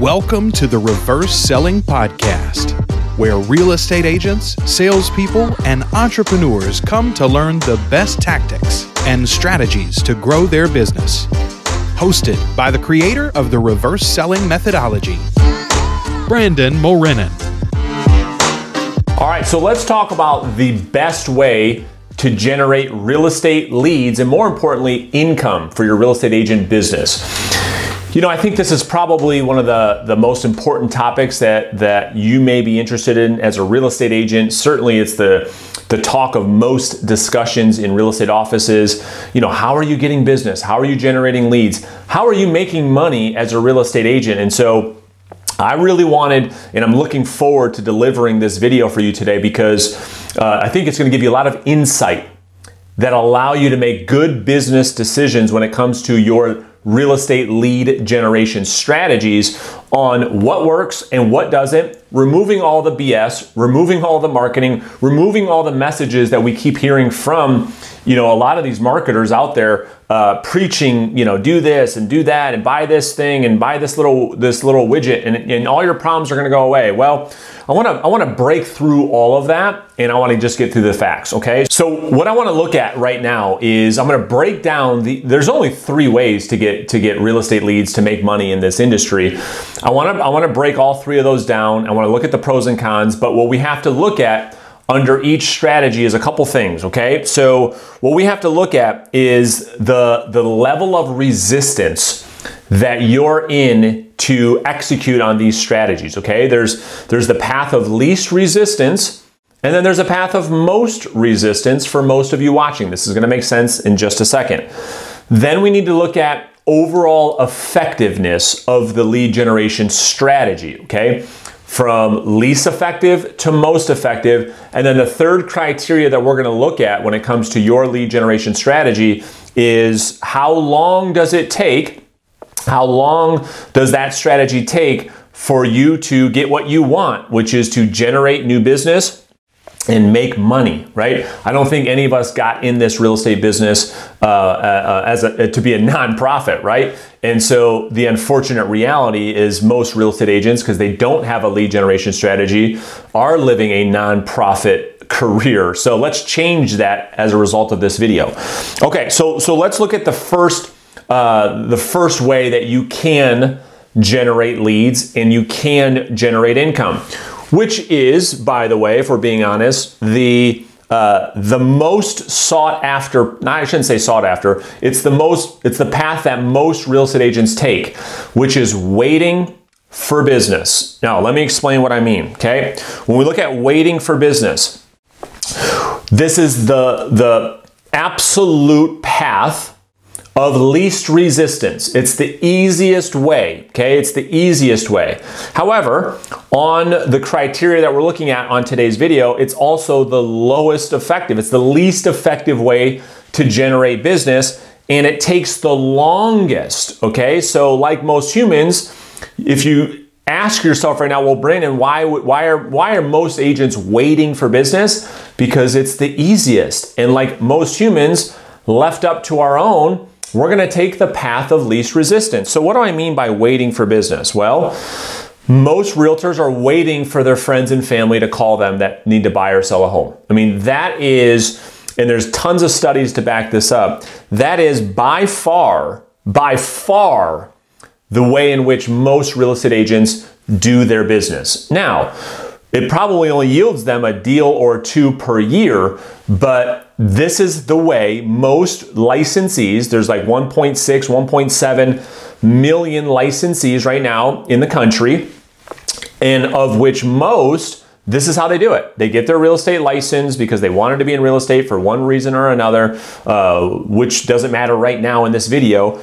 Welcome to the Reverse Selling Podcast, where real estate agents, salespeople, and entrepreneurs come to learn the best tactics and strategies to grow their business. Hosted by the creator of the Reverse Selling Methodology, Brandon Mulrenin. All right, so let's talk about the best way to generate real estate leads and more importantly, income for your real estate agent business. You know, I think this is probably one of the, the most important topics that, that you may be interested in as a real estate agent. Certainly, it's the, the talk of most discussions in real estate offices. You know, how are you getting business? How are you generating leads? How are you making money as a real estate agent? And so, I really wanted, and I'm looking forward to delivering this video for you today because uh, I think it's going to give you a lot of insight that allow you to make good business decisions when it comes to your real estate lead generation strategies on what works and what doesn't, removing all the BS, removing all the marketing, removing all the messages that we keep hearing from, you know, a lot of these marketers out there uh, preaching, you know, do this and do that and buy this thing and buy this little this little widget and, and all your problems are going to go away. Well, I want to I want to break through all of that and I want to just get through the facts, okay? So what I want to look at right now is I'm going to break down the there's only 3 ways to get to get real estate leads to make money in this industry. I want to I want to break all 3 of those down. I want to look at the pros and cons, but what we have to look at under each strategy is a couple things, okay? So what we have to look at is the the level of resistance that you're in to execute on these strategies, okay? There's there's the path of least resistance and then there's a path of most resistance for most of you watching. This is going to make sense in just a second. Then we need to look at overall effectiveness of the lead generation strategy, okay? From least effective to most effective. And then the third criteria that we're going to look at when it comes to your lead generation strategy is how long does it take how long does that strategy take for you to get what you want, which is to generate new business and make money, right? I don't think any of us got in this real estate business uh, uh, as a, to be a nonprofit, right? And so the unfortunate reality is most real estate agents, because they don't have a lead generation strategy, are living a nonprofit career. So let's change that as a result of this video. Okay, so so let's look at the first uh, the first way that you can generate leads and you can generate income, which is, by the way, if we're being honest, the uh, the most sought after i shouldn't say sought after it's the most it's the path that most real estate agents take which is waiting for business. Now let me explain what i mean okay? When we look at waiting for business this is the the absolute path of least resistance. It's the easiest way, okay? It's the easiest way. However, on the criteria that we're looking at on today's video, it's also the lowest effective. It's the least effective way to generate business and it takes the longest, okay? So like most humans, if you ask yourself right now, well, Brandon, why why are why are most agents waiting for business? Because it's the easiest. And like most humans, left up to our own, we're going to take the path of least resistance. So, what do I mean by waiting for business? Well, most realtors are waiting for their friends and family to call them that need to buy or sell a home. I mean, that is, and there's tons of studies to back this up, that is by far, by far, the way in which most real estate agents do their business. Now, it probably only yields them a deal or two per year, but this is the way most licensees, there's like 1.6, 1.7 million licensees right now in the country, and of which most this is how they do it. They get their real estate license because they wanted to be in real estate for one reason or another, uh, which doesn't matter right now in this video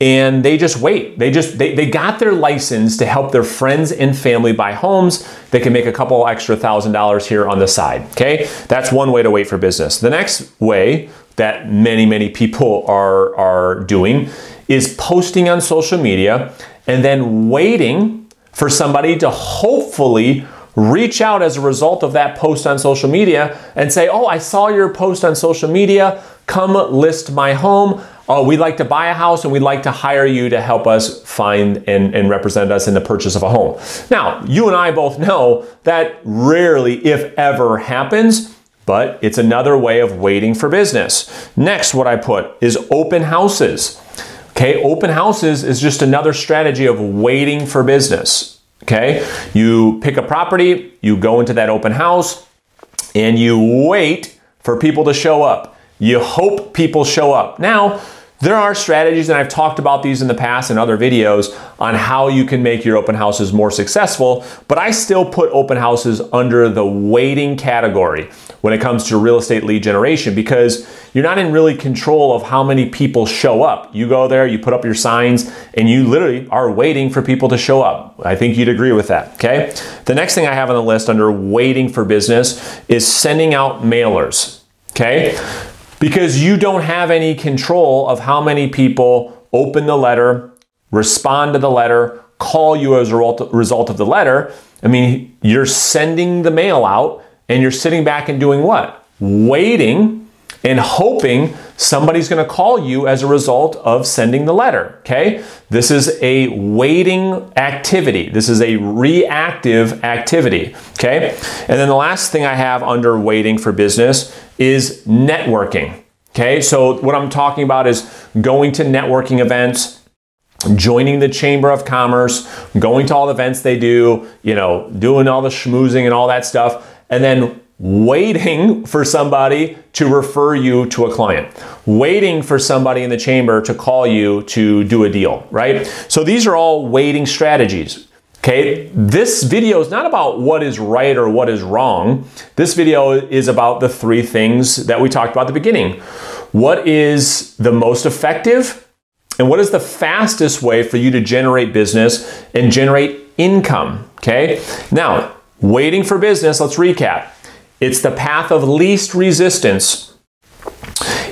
and they just wait. They just they, they got their license to help their friends and family buy homes. They can make a couple extra thousand dollars here on the side. Okay, that's one way to wait for business. The next way that many many people are are doing is posting on social media and then waiting for somebody to hopefully reach out as a result of that post on social media and say, "Oh, I saw your post on social media. Come list my home. oh, we'd like to buy a house and we'd like to hire you to help us find and, and represent us in the purchase of a home. Now, you and I both know that rarely, if ever, happens but it's another way of waiting for business. Next, what I put is open houses. Okay, open houses is just another strategy of waiting for business. Okay, you pick a property, you go into that open house, and you wait for people to show up. You hope people show up. Now, there are strategies, and I've talked about these in the past in other videos on how you can make your open houses more successful, but I still put open houses under the waiting category when it comes to real estate lead generation because you're not in really control of how many people show up. You go there, you put up your signs, and you literally are waiting for people to show up. I think you'd agree with that, okay? The next thing I have on the list under waiting for business is sending out mailers, okay? Because you don't have any control of how many people open the letter, respond to the letter, call you as a result of the letter. I mean, you're sending the mail out and you're sitting back and doing what? Waiting and hoping somebody's going to call you as a result of sending the letter. Okay? This is a waiting activity. This is a reactive activity. Okay? And then the last thing I have under waiting for business is networking. Okay, so what I'm talking about is going to networking events, joining the Chamber of Commerce, going to all the events they do, you know, doing all the schmoozing and all that stuff, and then waiting for somebody to refer you to a client, waiting for somebody in the chamber to call you to do a deal, right? So these are all waiting strategies. Okay, this video is not about what is right or what is wrong. This video is about the three things that we talked about at the beginning. What is the most effective and what is the fastest way for you to generate business and generate income? Okay, now waiting for business, let's recap. It's the path of least resistance.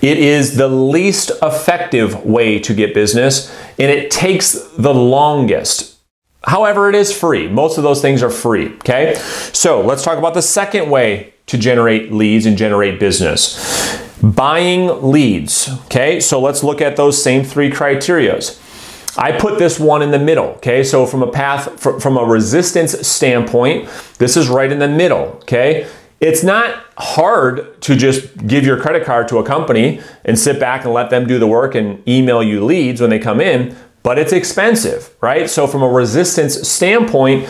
It is the least effective way to get business and it takes the longest. However, it is free. Most of those things are free, okay? So let's talk about the second way to generate leads and generate business. Buying leads, okay? So let's look at those same three criterias. I put this one in the middle, okay? So from a path, from a resistance standpoint, this is right in the middle, okay? It's not hard to just give your credit card to a company and sit back and let them do the work and email you leads when they come in, but it's expensive, right? So from a resistance standpoint,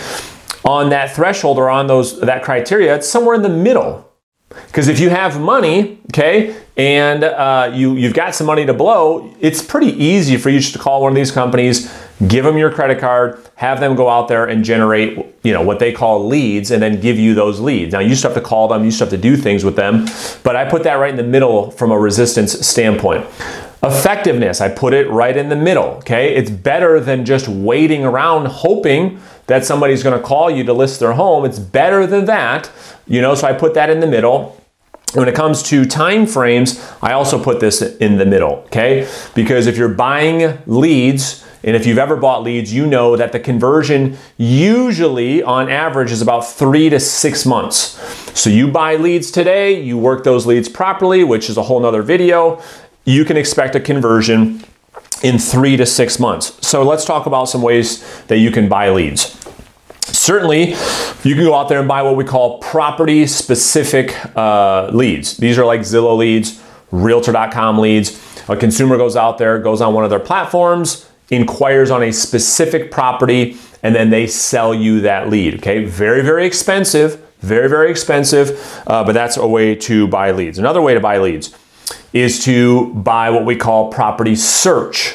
on that threshold or on those that criteria, it's somewhere in the middle. Because if you have money, okay, and uh, you you've got some money to blow, it's pretty easy for you just to call one of these companies, give them your credit card, have them go out there and generate, you know, what they call leads, and then give you those leads. Now you still have to call them, you still have to do things with them, but I put that right in the middle from a resistance standpoint. Effectiveness, I put it right in the middle, okay? It's better than just waiting around hoping that somebody's gonna call you to list their home. It's better than that, you know, so I put that in the middle. When it comes to time frames, I also put this in the middle, okay? Because if you're buying leads, and if you've ever bought leads, you know that the conversion usually on average is about three to six months. So you buy leads today, you work those leads properly, which is a whole nother video, you can expect a conversion in three to six months. So let's talk about some ways that you can buy leads. Certainly, you can go out there and buy what we call property specific uh, leads. These are like Zillow leads, Realtor.com leads. A consumer goes out there, goes on one of their platforms, inquires on a specific property, and then they sell you that lead. Okay, very, very expensive, very, very expensive, uh, but that's a way to buy leads. Another way to buy leads is to buy what we call property search.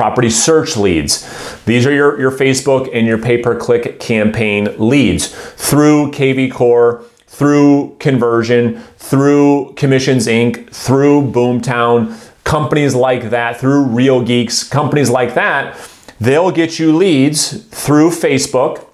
Property search leads. These are your, your Facebook and your pay per click campaign leads through KV Core, through Conversion, through Commissions Inc., through Boomtown, companies like that, through Real Geeks, companies like that. They'll get you leads through Facebook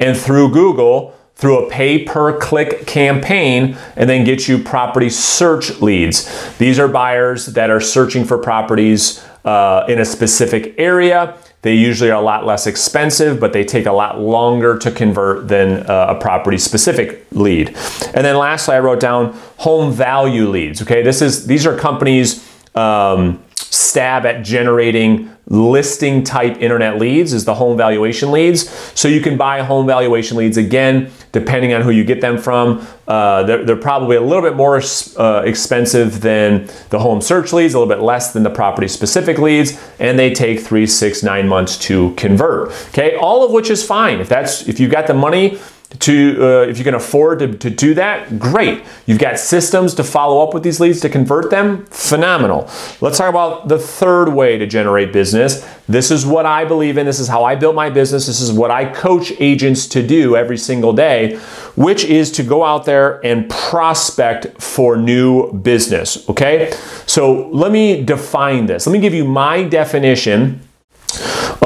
and through Google through a pay per click campaign and then get you property search leads. These are buyers that are searching for properties uh, in a specific area. They usually are a lot less expensive, but they take a lot longer to convert than uh, a property specific lead. And then lastly, I wrote down home value leads. Okay, this is these are companies um, stab at generating listing type internet leads is the home valuation leads. So you can buy home valuation leads again, depending on who you get them from. Uh, they're, they're, probably a little bit more uh, expensive than the home search leads, a little bit less than the property specific leads, and they take three, six, nine months to convert. Okay, all of which is fine. If that's if you've got the money to uh, if you can afford to, to do that great. You've got systems to follow up with these leads to convert them. Phenomenal. Let's talk about the third way to generate business. This is what i believe in. This is how i built my business. This is what i coach agents to do every single day which is to go out there and prospect for new business okay? So let me define this. Let me give you my definition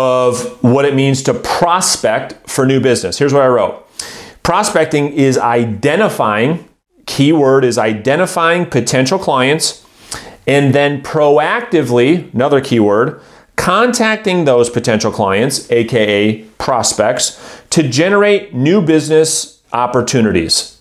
of what it means to prospect for new business here's what i wrote Prospecting is identifying, keyword is identifying potential clients and then proactively, another keyword, contacting those potential clients, aka prospects, to generate new business opportunities.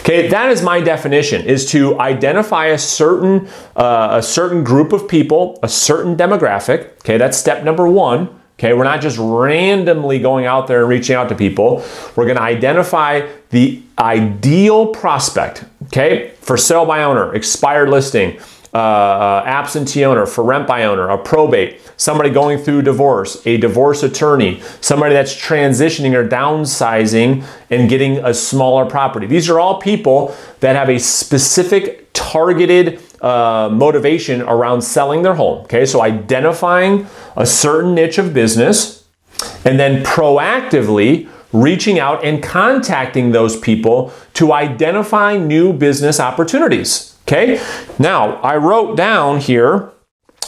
Okay, that is my definition: is to identify a certain uh, a certain group of people, a certain demographic. Okay, that's step number one. Okay, we're not just randomly going out there and reaching out to people. We're going to identify the ideal prospect. Okay, for sale by owner, expired listing, uh, uh, absentee owner, for rent by owner, a probate, somebody going through divorce, a divorce attorney, somebody that's transitioning or downsizing and getting a smaller property. These are all people that have a specific targeted uh, motivation around selling their home. Okay, so identifying a certain niche of business and then proactively reaching out and contacting those people to identify new business opportunities. Okay, now I wrote down here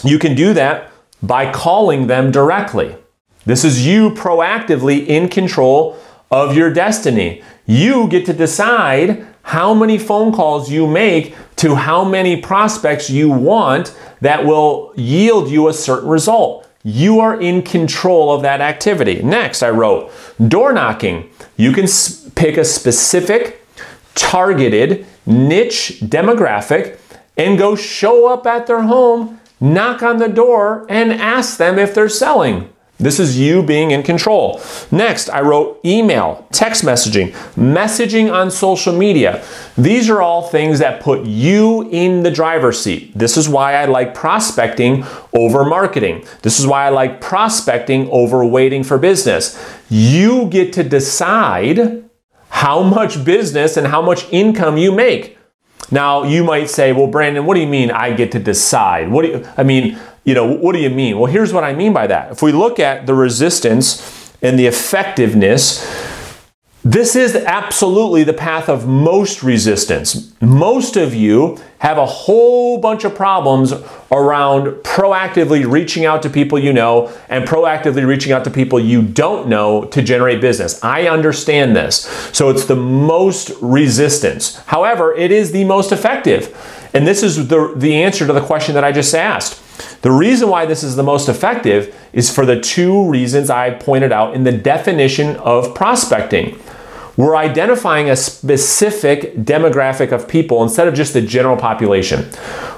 you can do that by calling them directly. This is you proactively in control of your destiny. You get to decide how many phone calls you make to how many prospects you want that will yield you a certain result. You are in control of that activity. Next, I wrote door knocking. You can pick a specific, targeted, niche demographic and go show up at their home, knock on the door, and ask them if they're selling. This is you being in control. Next, I wrote email, text messaging, messaging on social media. These are all things that put you in the driver's seat. This is why I like prospecting over marketing. This is why I like prospecting over waiting for business. You get to decide how much business and how much income you make. Now, you might say, well, Brandon, what do you mean I get to decide? What do you, I mean, you know, what do you mean? Well, here's what I mean by that. If we look at the resistance and the effectiveness, this is absolutely the path of most resistance. Most of you have a whole bunch of problems around proactively reaching out to people you know and proactively reaching out to people you don't know to generate business. I understand this. So it's the most resistance. However, it is the most effective. And this is the, the answer to the question that I just asked. The reason why this is the most effective is for the two reasons I pointed out in the definition of prospecting. We're identifying a specific demographic of people instead of just the general population.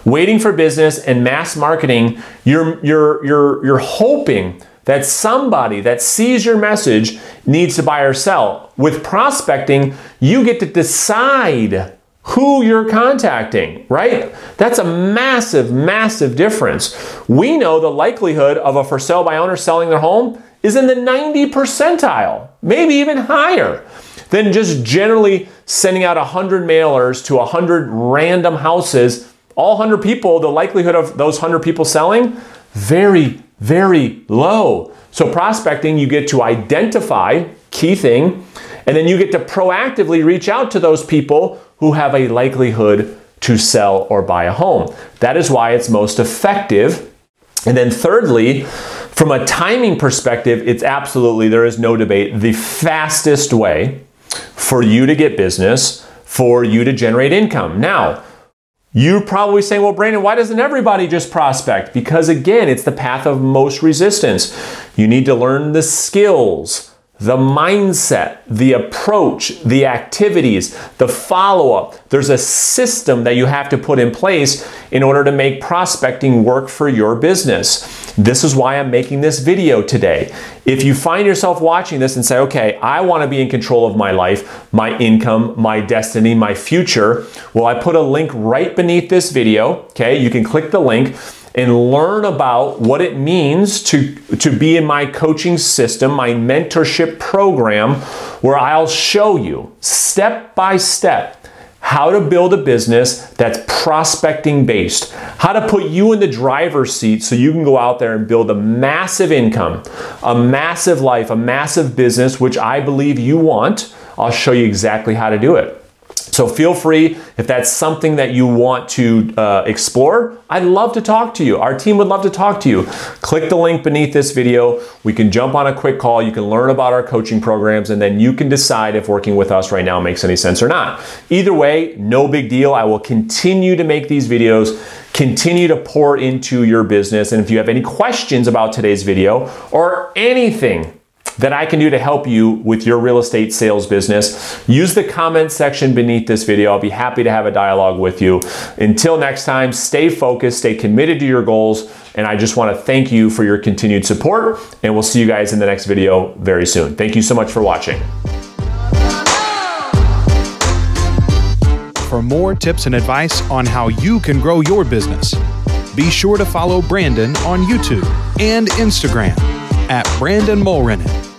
Waiting for business and mass marketing, you're, you're, you're, you're hoping that somebody that sees your message needs to buy or sell. With prospecting, you get to decide who you're contacting, right? That's a massive, massive difference. We know the likelihood of a for sale by owner selling their home is in the 90 percentile, maybe even higher than just generally sending out 100 mailers to 100 random houses. All 100 people, the likelihood of those 100 people selling, very, very low. So, prospecting, you get to identify, key thing, and then you get to proactively reach out to those people who have a likelihood to sell or buy a home. That is why it's most effective. And then, thirdly, from a timing perspective, it's absolutely, there is no debate, the fastest way for you to get business, for you to generate income. Now, you're probably saying, well, Brandon, why doesn't everybody just prospect? Because again, it's the path of most resistance. You need to learn the skills, the mindset, the approach, the activities, the follow up. There's a system that you have to put in place in order to make prospecting work for your business. This is why I'm making this video today. If you find yourself watching this and say, okay, I want to be in control of my life, my income, my destiny, my future, well, I put a link right beneath this video. Okay, you can click the link and learn about what it means to, to be in my coaching system, my mentorship program, where I'll show you step by step how to build a business that's prospecting based, how to put you in the driver's seat so you can go out there and build a massive income, a massive life, a massive business, which I believe you want. I'll show you exactly how to do it. So feel free if that's something that you want to uh, explore. I'd love to talk to you. Our team would love to talk to you. Click the link beneath this video. We can jump on a quick call. You can learn about our coaching programs and then you can decide if working with us right now makes any sense or not. Either way, no big deal. I will continue to make these videos continue to pour into your business. And if you have any questions about today's video or anything that I can do to help you with your real estate sales business, use the comment section beneath this video. I'll be happy to have a dialogue with you. Until next time, stay focused, stay committed to your goals, and I just want to thank you for your continued support, and we'll see you guys in the next video very soon. Thank you so much for watching. For more tips and advice on how you can grow your business, be sure to follow Brandon on YouTube and Instagram at Brandon Mulrenin